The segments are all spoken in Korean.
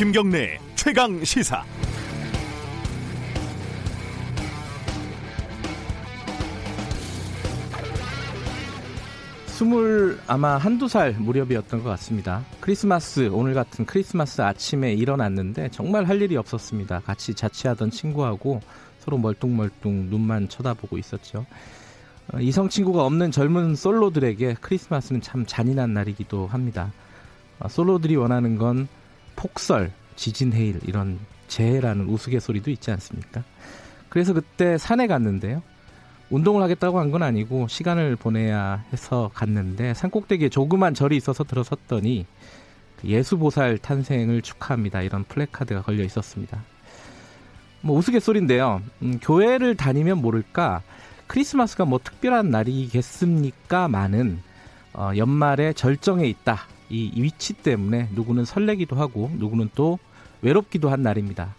김경래 최강 시사. 스물 아마 한두 살 무렵이었던 것 같습니다. 크리스마스 오늘 같은 크리스마스 아침에 일어났는데 정말 할 일이 없었습니다. 같이 자취하던 친구하고 서로 멀뚱멀뚱 눈만 쳐다보고 있었죠. 어, 이성 친구가 없는 젊은 솔로들에게 크리스마스는 참 잔인한 날이기도 합니다. 어, 솔로들이 원하는 건 폭설, 지진, 해일 이런 재해라는 우스갯소리도 있지 않습니까? 그래서 그때 산에 갔는데요. 운동을 하겠다고 한 건 아니고 시간을 보내야 해서 갔는데 산꼭대기에 조그만 절이 있어서 들어섰더니 그 예수보살 탄생을 축하합니다. 이런 플래카드가 걸려 있었습니다. 뭐 우스갯소리인데요. 음, 교회를 다니면 모를까 크리스마스가 뭐 특별한 날이겠습니까? 많은 어, 연말에 절정에 있다. 이 위치 때문에 누구는 설레기도 하고 누구는 또 외롭기도 한 날입니다.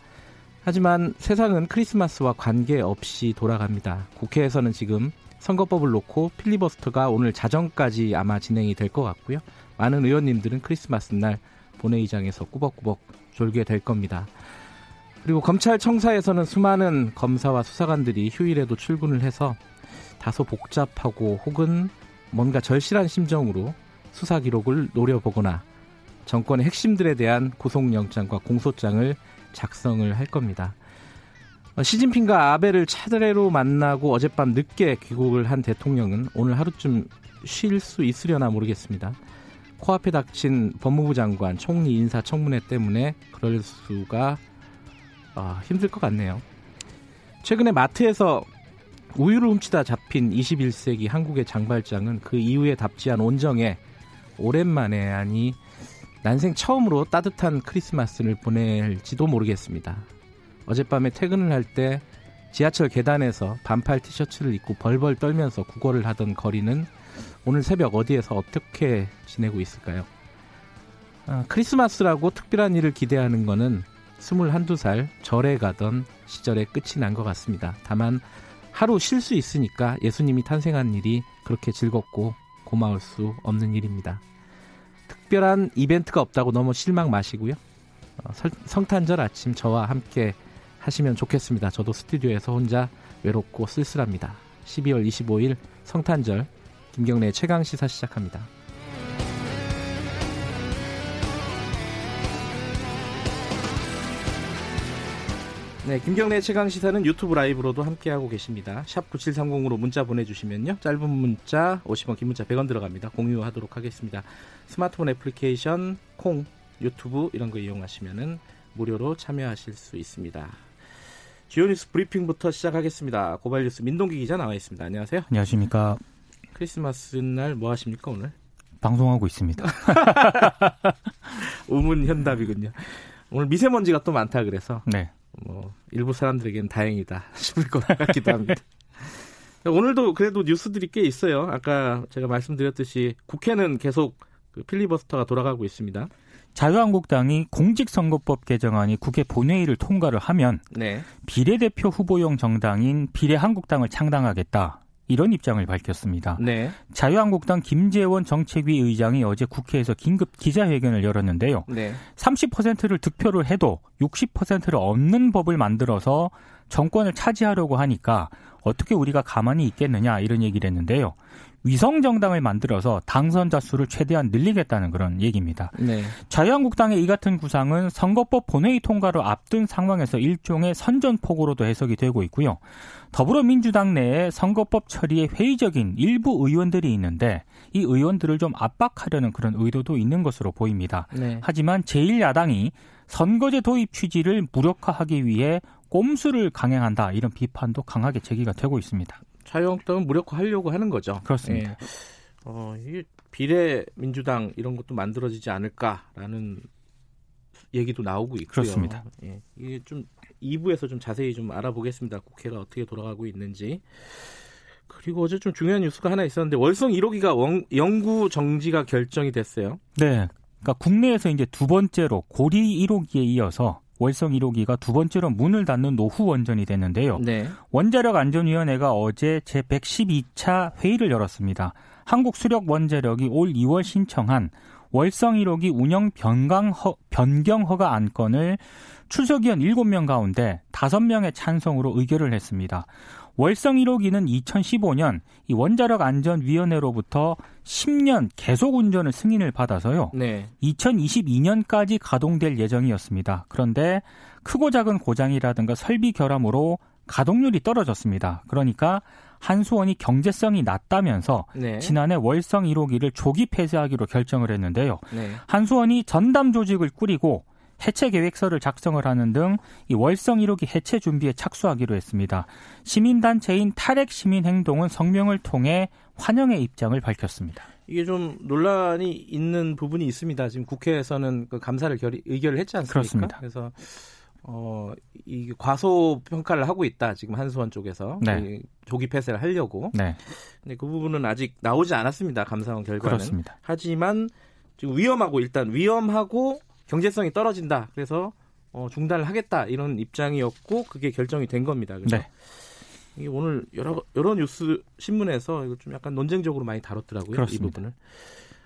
하지만 세상은 크리스마스와 관계없이 돌아갑니다. 국회에서는 지금 선거법을 놓고 필리버스터가 오늘 자정까지 아마 진행이 될 것 같고요. 많은 의원님들은 크리스마스 날 본회의장에서 꾸벅꾸벅 졸게 될 겁니다. 그리고 검찰청사에서는 수많은 검사와 수사관들이 휴일에도 출근을 해서 다소 복잡하고 혹은 뭔가 절실한 심정으로 수사 기록을 노려보거나 정권의 핵심들에 대한 구속영장과 공소장을 작성을 할 겁니다. 어, 시진핑과 아베를 차례로 만나고 어젯밤 늦게 귀국을 한 대통령은 오늘 하루쯤 쉴 수 있으려나 모르겠습니다. 코앞에 닥친 법무부 장관 총리 인사 청문회 때문에 그럴 수가 어, 힘들 것 같네요. 최근에 마트에서 우유를 훔치다 잡힌 21세기 한국의 장발장은 그 이후에 답지한 온정에 오랜만에 아니 난생 처음으로 따뜻한 크리스마스를 보낼지도 모르겠습니다. 어젯밤에 퇴근을 할 때 지하철 계단에서 반팔 티셔츠를 입고 벌벌 떨면서 구걸을 하던 거리는 오늘 새벽 어디에서 어떻게 지내고 있을까요? 아, 크리스마스라고 특별한 일을 기대하는 거는 21, 살 절에 가던 시절에 끝이 난 것 같습니다. 다만 하루 쉴 수 있으니까 예수님이 탄생한 일이 그렇게 즐겁고 고마울 수 없는 일입니다. 특별한 이벤트가 없다고 너무 실망 마시고요. 어, 성탄절 아침 저와 함께 하시면 좋겠습니다. 저도 스튜디오에서 혼자 외롭고 쓸쓸합니다. 12월 25일 성탄절 김경래 최강 시사 시작합니다. 네, 김경래 최강 시사는 유튜브 라이브로도 함께하고 계십니다. 샵 9730으로 문자 보내주시면요. 짧은 문자 50원, 긴 문자 100원 들어갑니다. 공유하도록 하겠습니다. 스마트폰 애플리케이션, 콩, 유튜브 이런 거 이용하시면은 무료로 참여하실 수 있습니다. 주요 뉴스 브리핑부터 시작하겠습니다. 고발 뉴스 민동기 기자 나와 있습니다. 안녕하세요. 안녕하십니까. 크리스마스 날 뭐 하십니까 오늘? 방송하고 있습니다. 우문 현답이군요. 오늘 미세먼지가 또 많다 그래서 네. 뭐 일부 사람들에게는 다행이다 싶을 것 같기도 합니다. 오늘도 그래도 뉴스들이 꽤 있어요. 아까 제가 말씀드렸듯이 국회는 계속 그 필리버스터가 돌아가고 있습니다. 자유한국당이 공직선거법 개정안이 국회 본회의를 통과를 하면 네. 비례대표 후보용 정당인 비례한국당을 창당하겠다. 이런 입장을 밝혔습니다. 네. 자유한국당 김재원 정책위 의장이 어제 국회에서 긴급 기자회견을 열었는데요. 네. 30%를 득표를 해도 60%를 얻는 법을 만들어서 정권을 차지하려고 하니까 어떻게 우리가 가만히 있겠느냐 이런 얘기를 했는데요. 위성 정당을 만들어서 당선자 수를 최대한 늘리겠다는 그런 얘기입니다. 네. 자유한국당의 이 같은 구상은 선거법 본회의 통과를 앞둔 상황에서 일종의 선전포고로도 해석이 되고 있고요. 더불어민주당 내에 선거법 처리에 회의적인 일부 의원들이 있는데 이 의원들을 좀 압박하려는 그런 의도도 있는 것으로 보입니다. 네. 하지만 제1야당이 선거제 도입 취지를 무력화하기 위해 꼼수를 강행한다 이런 비판도 강하게 제기가 되고 있습니다. 자유한국당은 무력화하려고 하는 거죠. 그렇습니다. 예. 어, 이게 비례 민주당 이런 것도 만들어지지 않을까라는 얘기도 나오고 있고요. 그렇습니다. 예. 이게 좀 2부에서 좀 자세히 좀 알아보겠습니다. 국회가 어떻게 돌아가고 있는지. 그리고 어제 좀 중요한 뉴스가 하나 있었는데 월성 1호기가 원, 영구 정지가 결정이 됐어요. 네. 그러니까 국내에서 이제 두 번째로 고리 1호기에 이어서 월성 1호기가 두 번째로 문을 닫는 노후 원전이 됐는데요. 네. 원자력 안전위원회가 어제 제 112차 회의를 열었습니다. 한국 수력 원자력이 올 2월 신청한 월성 1호기 운영 변경, 허, 변경 허가 안건을 출석위원 7명 가운데 5명의 찬성으로 의결을 했습니다. 월성 1호기는 2015년 이 원자력 안전위원회로부터 10년 계속 운전을 승인을 받아서요. 네. 2022년까지 가동될 예정이었습니다. 그런데 크고 작은 고장이라든가 설비 결함으로 가동률이 떨어졌습니다. 그러니까 한수원이 경제성이 낮다면서 네. 지난해 월성 1호기를 조기 폐쇄하기로 결정을 했는데요. 네. 한수원이 전담 조직을 꾸리고 해체 계획서를 작성을 하는 등 이 월성 1호기 해체 준비에 착수하기로 했습니다. 시민단체인 탈핵 시민 행동은 성명을 통해 환영의 입장을 밝혔습니다. 이게 좀 논란이 있는 부분이 있습니다. 지금 국회에서는 그 감사를 결의, 의결을 했지 않습니까? 그렇습니다. 그래서 어, 이 과소 평가를 하고 있다. 지금 한수원 쪽에서 네. 조기 폐쇄를 하려고. 네. 근데 그 부분은 아직 나오지 않았습니다. 감사원 결과는. 그렇습니다. 하지만 지금 위험하고 일단 위험하고 경제성이 떨어진다. 그래서 어, 중단을 하겠다 이런 입장이었고 그게 결정이 된 겁니다. 그래서 네. 이게 오늘 여러 여러 뉴스 신문에서 이거 좀 약간 논쟁적으로 많이 다뤘더라고요. 그렇습니다. 이 부분을.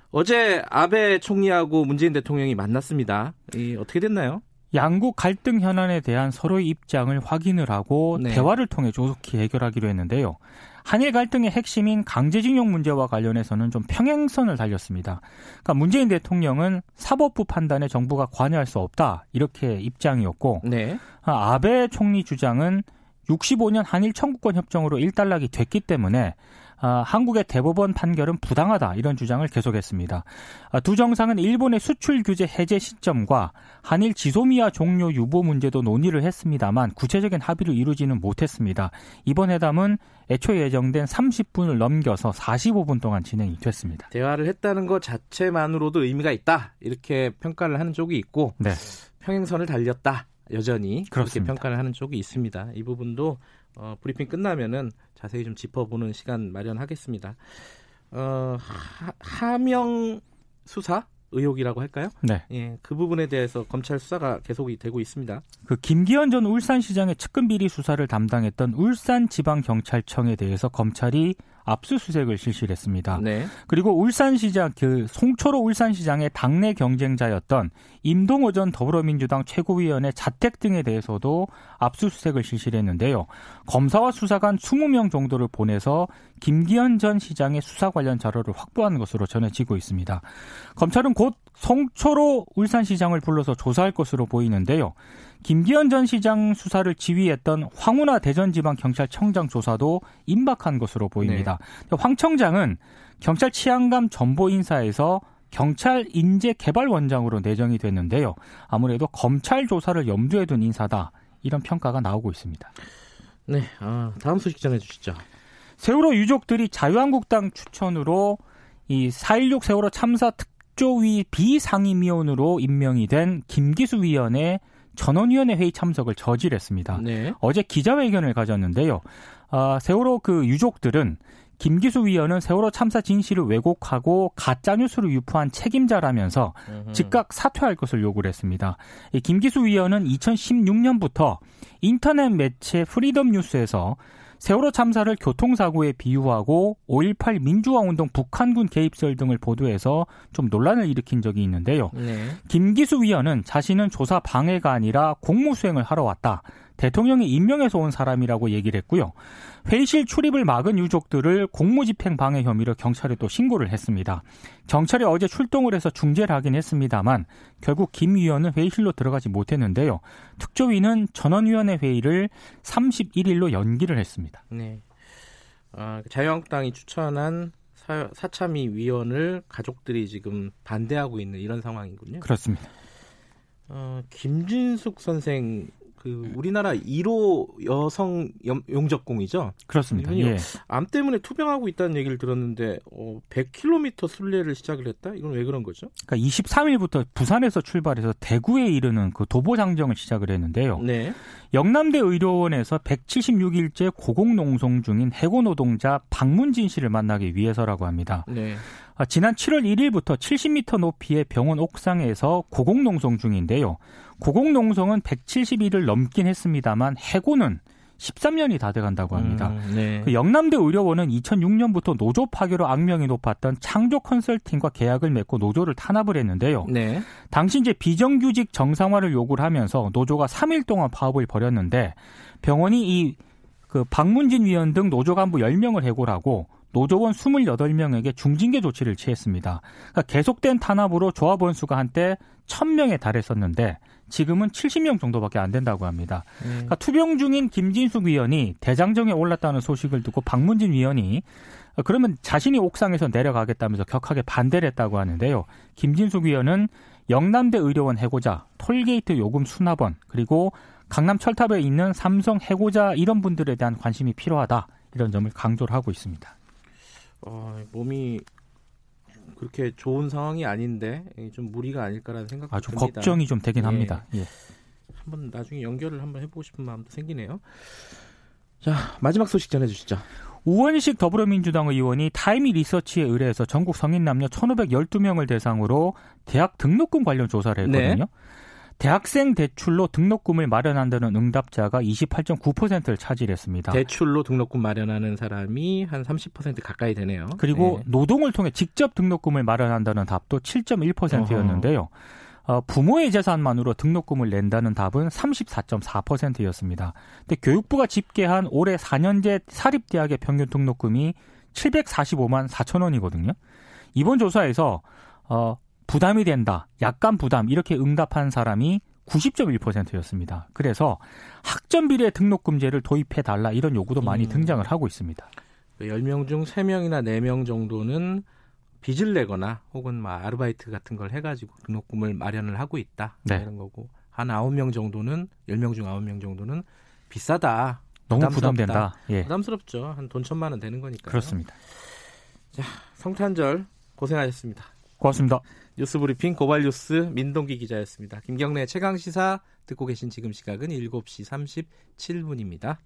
어제 아베 총리하고 문재인 대통령이 만났습니다. 이 어떻게 됐나요? 양국 갈등 현안에 대한 서로의 입장을 확인을 하고 네. 대화를 통해 조속히 해결하기로 했는데요. 한일 갈등의 핵심인 강제징용 문제와 관련해서는 좀 평행선을 달렸습니다. 그러니까 문재인 대통령은 사법부 판단에 정부가 관여할 수 없다 이렇게 입장이었고 네. 아베 총리 주장은 65년 한일 청구권 협정으로 일단락이 됐기 때문에 아, 한국의 대법원 판결은 부당하다 이런 주장을 계속했습니다. 아, 두 정상은 일본의 수출 규제 해제 시점과 한일 지소미아 종료 유보 문제도 논의를 했습니다만 구체적인 합의를 이루지는 못했습니다. 이번 회담은 애초 예정된 30분을 넘겨서 45분 동안 진행이 됐습니다. 대화를 했다는 것 자체만으로도 의미가 있다 이렇게 평가를 하는 쪽이 있고 네. 평행선을 달렸다 여전히 그렇게 평가를 하는 쪽이 있습니다. 이 부분도 어, 브리핑 끝나면은 자세히 좀 짚어보는 시간 마련하겠습니다. 어, 하, 하명 수사 의혹이라고 할까요? 네. 예, 그 부분에 대해서 검찰 수사가 계속이 되고 있습니다. 그 김기현 전 울산시장의 측근 비리 수사를 담당했던 울산지방경찰청에 대해서 검찰이 압수수색을 실시를 했습니다. 네. 그리고 울산시장 그 송초로 울산시장의 당내 경쟁자였던 임동호 전 더불어민주당 최고위원의 자택 등에 대해서도 압수수색을 실시를 했는데요. 검사와 수사관 20명 정도를 보내서 김기현 전 시장의 수사 관련 자료를 확보한 것으로 전해지고 있습니다. 검찰은 곧 송초로 울산시장을 불러서 조사할 것으로 보이는데요. 김기현 전 시장 수사를 지휘했던 황운하 대전지방경찰청장 조사도 임박한 것으로 보입니다. 네. 황 청장은 경찰 치안감 전보 인사에서 경찰 인재 개발 원장으로 내정이 됐는데요. 아무래도 검찰 조사를 염두에 둔 인사다. 이런 평가가 나오고 있습니다. 네, 아, 다음 소식 전해 주시죠. 세월호 유족들이 자유한국당 추천으로 이 4.16 세월호 참사 특 조위 비상임위원으로 임명이 된 김기수 위원의 전원위원회 회의 참석을 저질했습니다. 네. 어제 기자회견을 가졌는데요. 아, 세월호 그 유족들은 김기수 위원은 세월호 참사 진실을 왜곡하고 가짜 뉴스를 유포한 책임자라면서 즉각 사퇴할 것을 요구를 했습니다. 이 김기수 위원은 2016년부터 인터넷 매체 프리덤 뉴스에서 세월호 참사를 교통사고에 비유하고 5.18 민주화 운동 북한군 개입설 등을 보도해서 좀 논란을 일으킨 적이 있는데요. 네. 김기수 위원은 자신은 조사 방해가 아니라 공무 수행을 하러 왔다. 대통령이 임명해서 온 사람이라고 얘기를 했고요. 회의실 출입을 막은 유족들을 공무집행 방해 혐의로 경찰에 또 신고를 했습니다. 경찰이 어제 출동을 해서 중재를 하긴 했습니다만 결국 김 위원은 회의실로 들어가지 못했는데요. 특조위는 전원위원회 회의를 31일로 연기를 했습니다. 네. 아, 자유한국당이 추천한 사, 사참위 위원을 가족들이 지금 반대하고 있는 이런 상황이군요. 그렇습니다. 어, 김진숙 선생 그 우리나라 1호 여성 용접공이죠. 그렇습니다. 예. 암 때문에 투병하고 있다는 얘기를 들었는데 어, 100km 순례를 시작을 했다. 이건 왜 그런 거죠? 그러니까 23일부터 부산에서 출발해서 대구에 이르는 그 도보 장정을 시작을 했는데요. 네. 영남대 의료원에서 176일째 고공농성 중인 해고 노동자 박문진 씨를 만나기 위해서라고 합니다. 네. 아, 지난 7월 1일부터 70m 높이의 병원 옥상에서 고공농성 중인데요. 고공농성은 170일을 넘긴 했습니다만 해고는 13년이 다 돼간다고 합니다. 음, 네. 그 영남대 의료원은 2006년부터 노조 파괴로 악명이 높았던 창조 컨설팅과 계약을 맺고 노조를 탄압을 했는데요. 네. 당시 이제 비정규직 정상화를 요구를 하면서 노조가 3일 동안 파업을 벌였는데 병원이 이 그 박문진 위원 등 노조 간부 10명을 해고하고 노조원 28명에게 중징계 조치를 취했습니다. 그러니까 계속된 탄압으로 조합원 수가 한때 1000명에 달했었는데 지금은 70명 정도밖에 안 된다고 합니다. 음. 그러니까 투병 중인 김진숙 위원이 대장정에 올랐다는 소식을 듣고 박문진 위원이 그러면 자신이 옥상에서 내려가겠다면서 격하게 반대를 했다고 하는데요. 김진숙 위원은 영남대 의료원 해고자, 톨게이트 요금 수납원, 그리고 강남 철탑에 있는 삼성 해고자 이런 분들에 대한 관심이 필요하다. 이런 점을 강조를 하고 있습니다. 어, 몸이 그렇게 좋은 상황이 아닌데 좀 무리가 아닐까라는 생각도 아, 좀 듭니다. 걱정이 좀 되긴 예. 합니다. 예. 한번 나중에 연결을 한번 해보고 싶은 마음도 생기네요. 자 마지막 소식 전해주시죠. 우원식 더불어민주당 의원이 타이미 리서치에 의뢰해서 전국 성인 남녀 1,512명을 대상으로 대학 등록금 관련 조사를 했거든요. 네. 대학생 대출로 등록금을 마련한다는 응답자가 28.9%를 차지했습니다. 대출로 등록금 마련하는 사람이 한 30% 가까이 되네요. 그리고 네. 노동을 통해 직접 등록금을 마련한다는 답도 7.1%였는데요. 어, 부모의 재산만으로 등록금을 낸다는 답은 34.4%였습니다. 근데 교육부가 집계한 올해 4년제 사립대학의 평균 등록금이 745만 4천 원이거든요. 이번 조사에서 어, 부담이 된다, 약간 부담 이렇게 응답한 사람이 90.1%였습니다. 그래서 학점 비례 등록 금제를 도입해 달라 이런 요구도 많이 음. 등장을 하고 있습니다. 10명 중 3명이나 4명 정도는 빚을 내거나 혹은 뭐 아르바이트 같은 걸 해가지고 등록금을 마련을 하고 있다 네. 이런 거고 한 9명 정도는 10명 중 9명 정도는 비싸다 너무 부담된다 예. 부담스럽죠 한 돈 천만 원 되는 거니까 그렇습니다 자 성탄절 고생하셨습니다 고맙습니다 뉴스브리핑 고발뉴스 민동기 기자였습니다. 김경래 최강 시사 듣고 계신 지금 시각은 7시 37분입니다.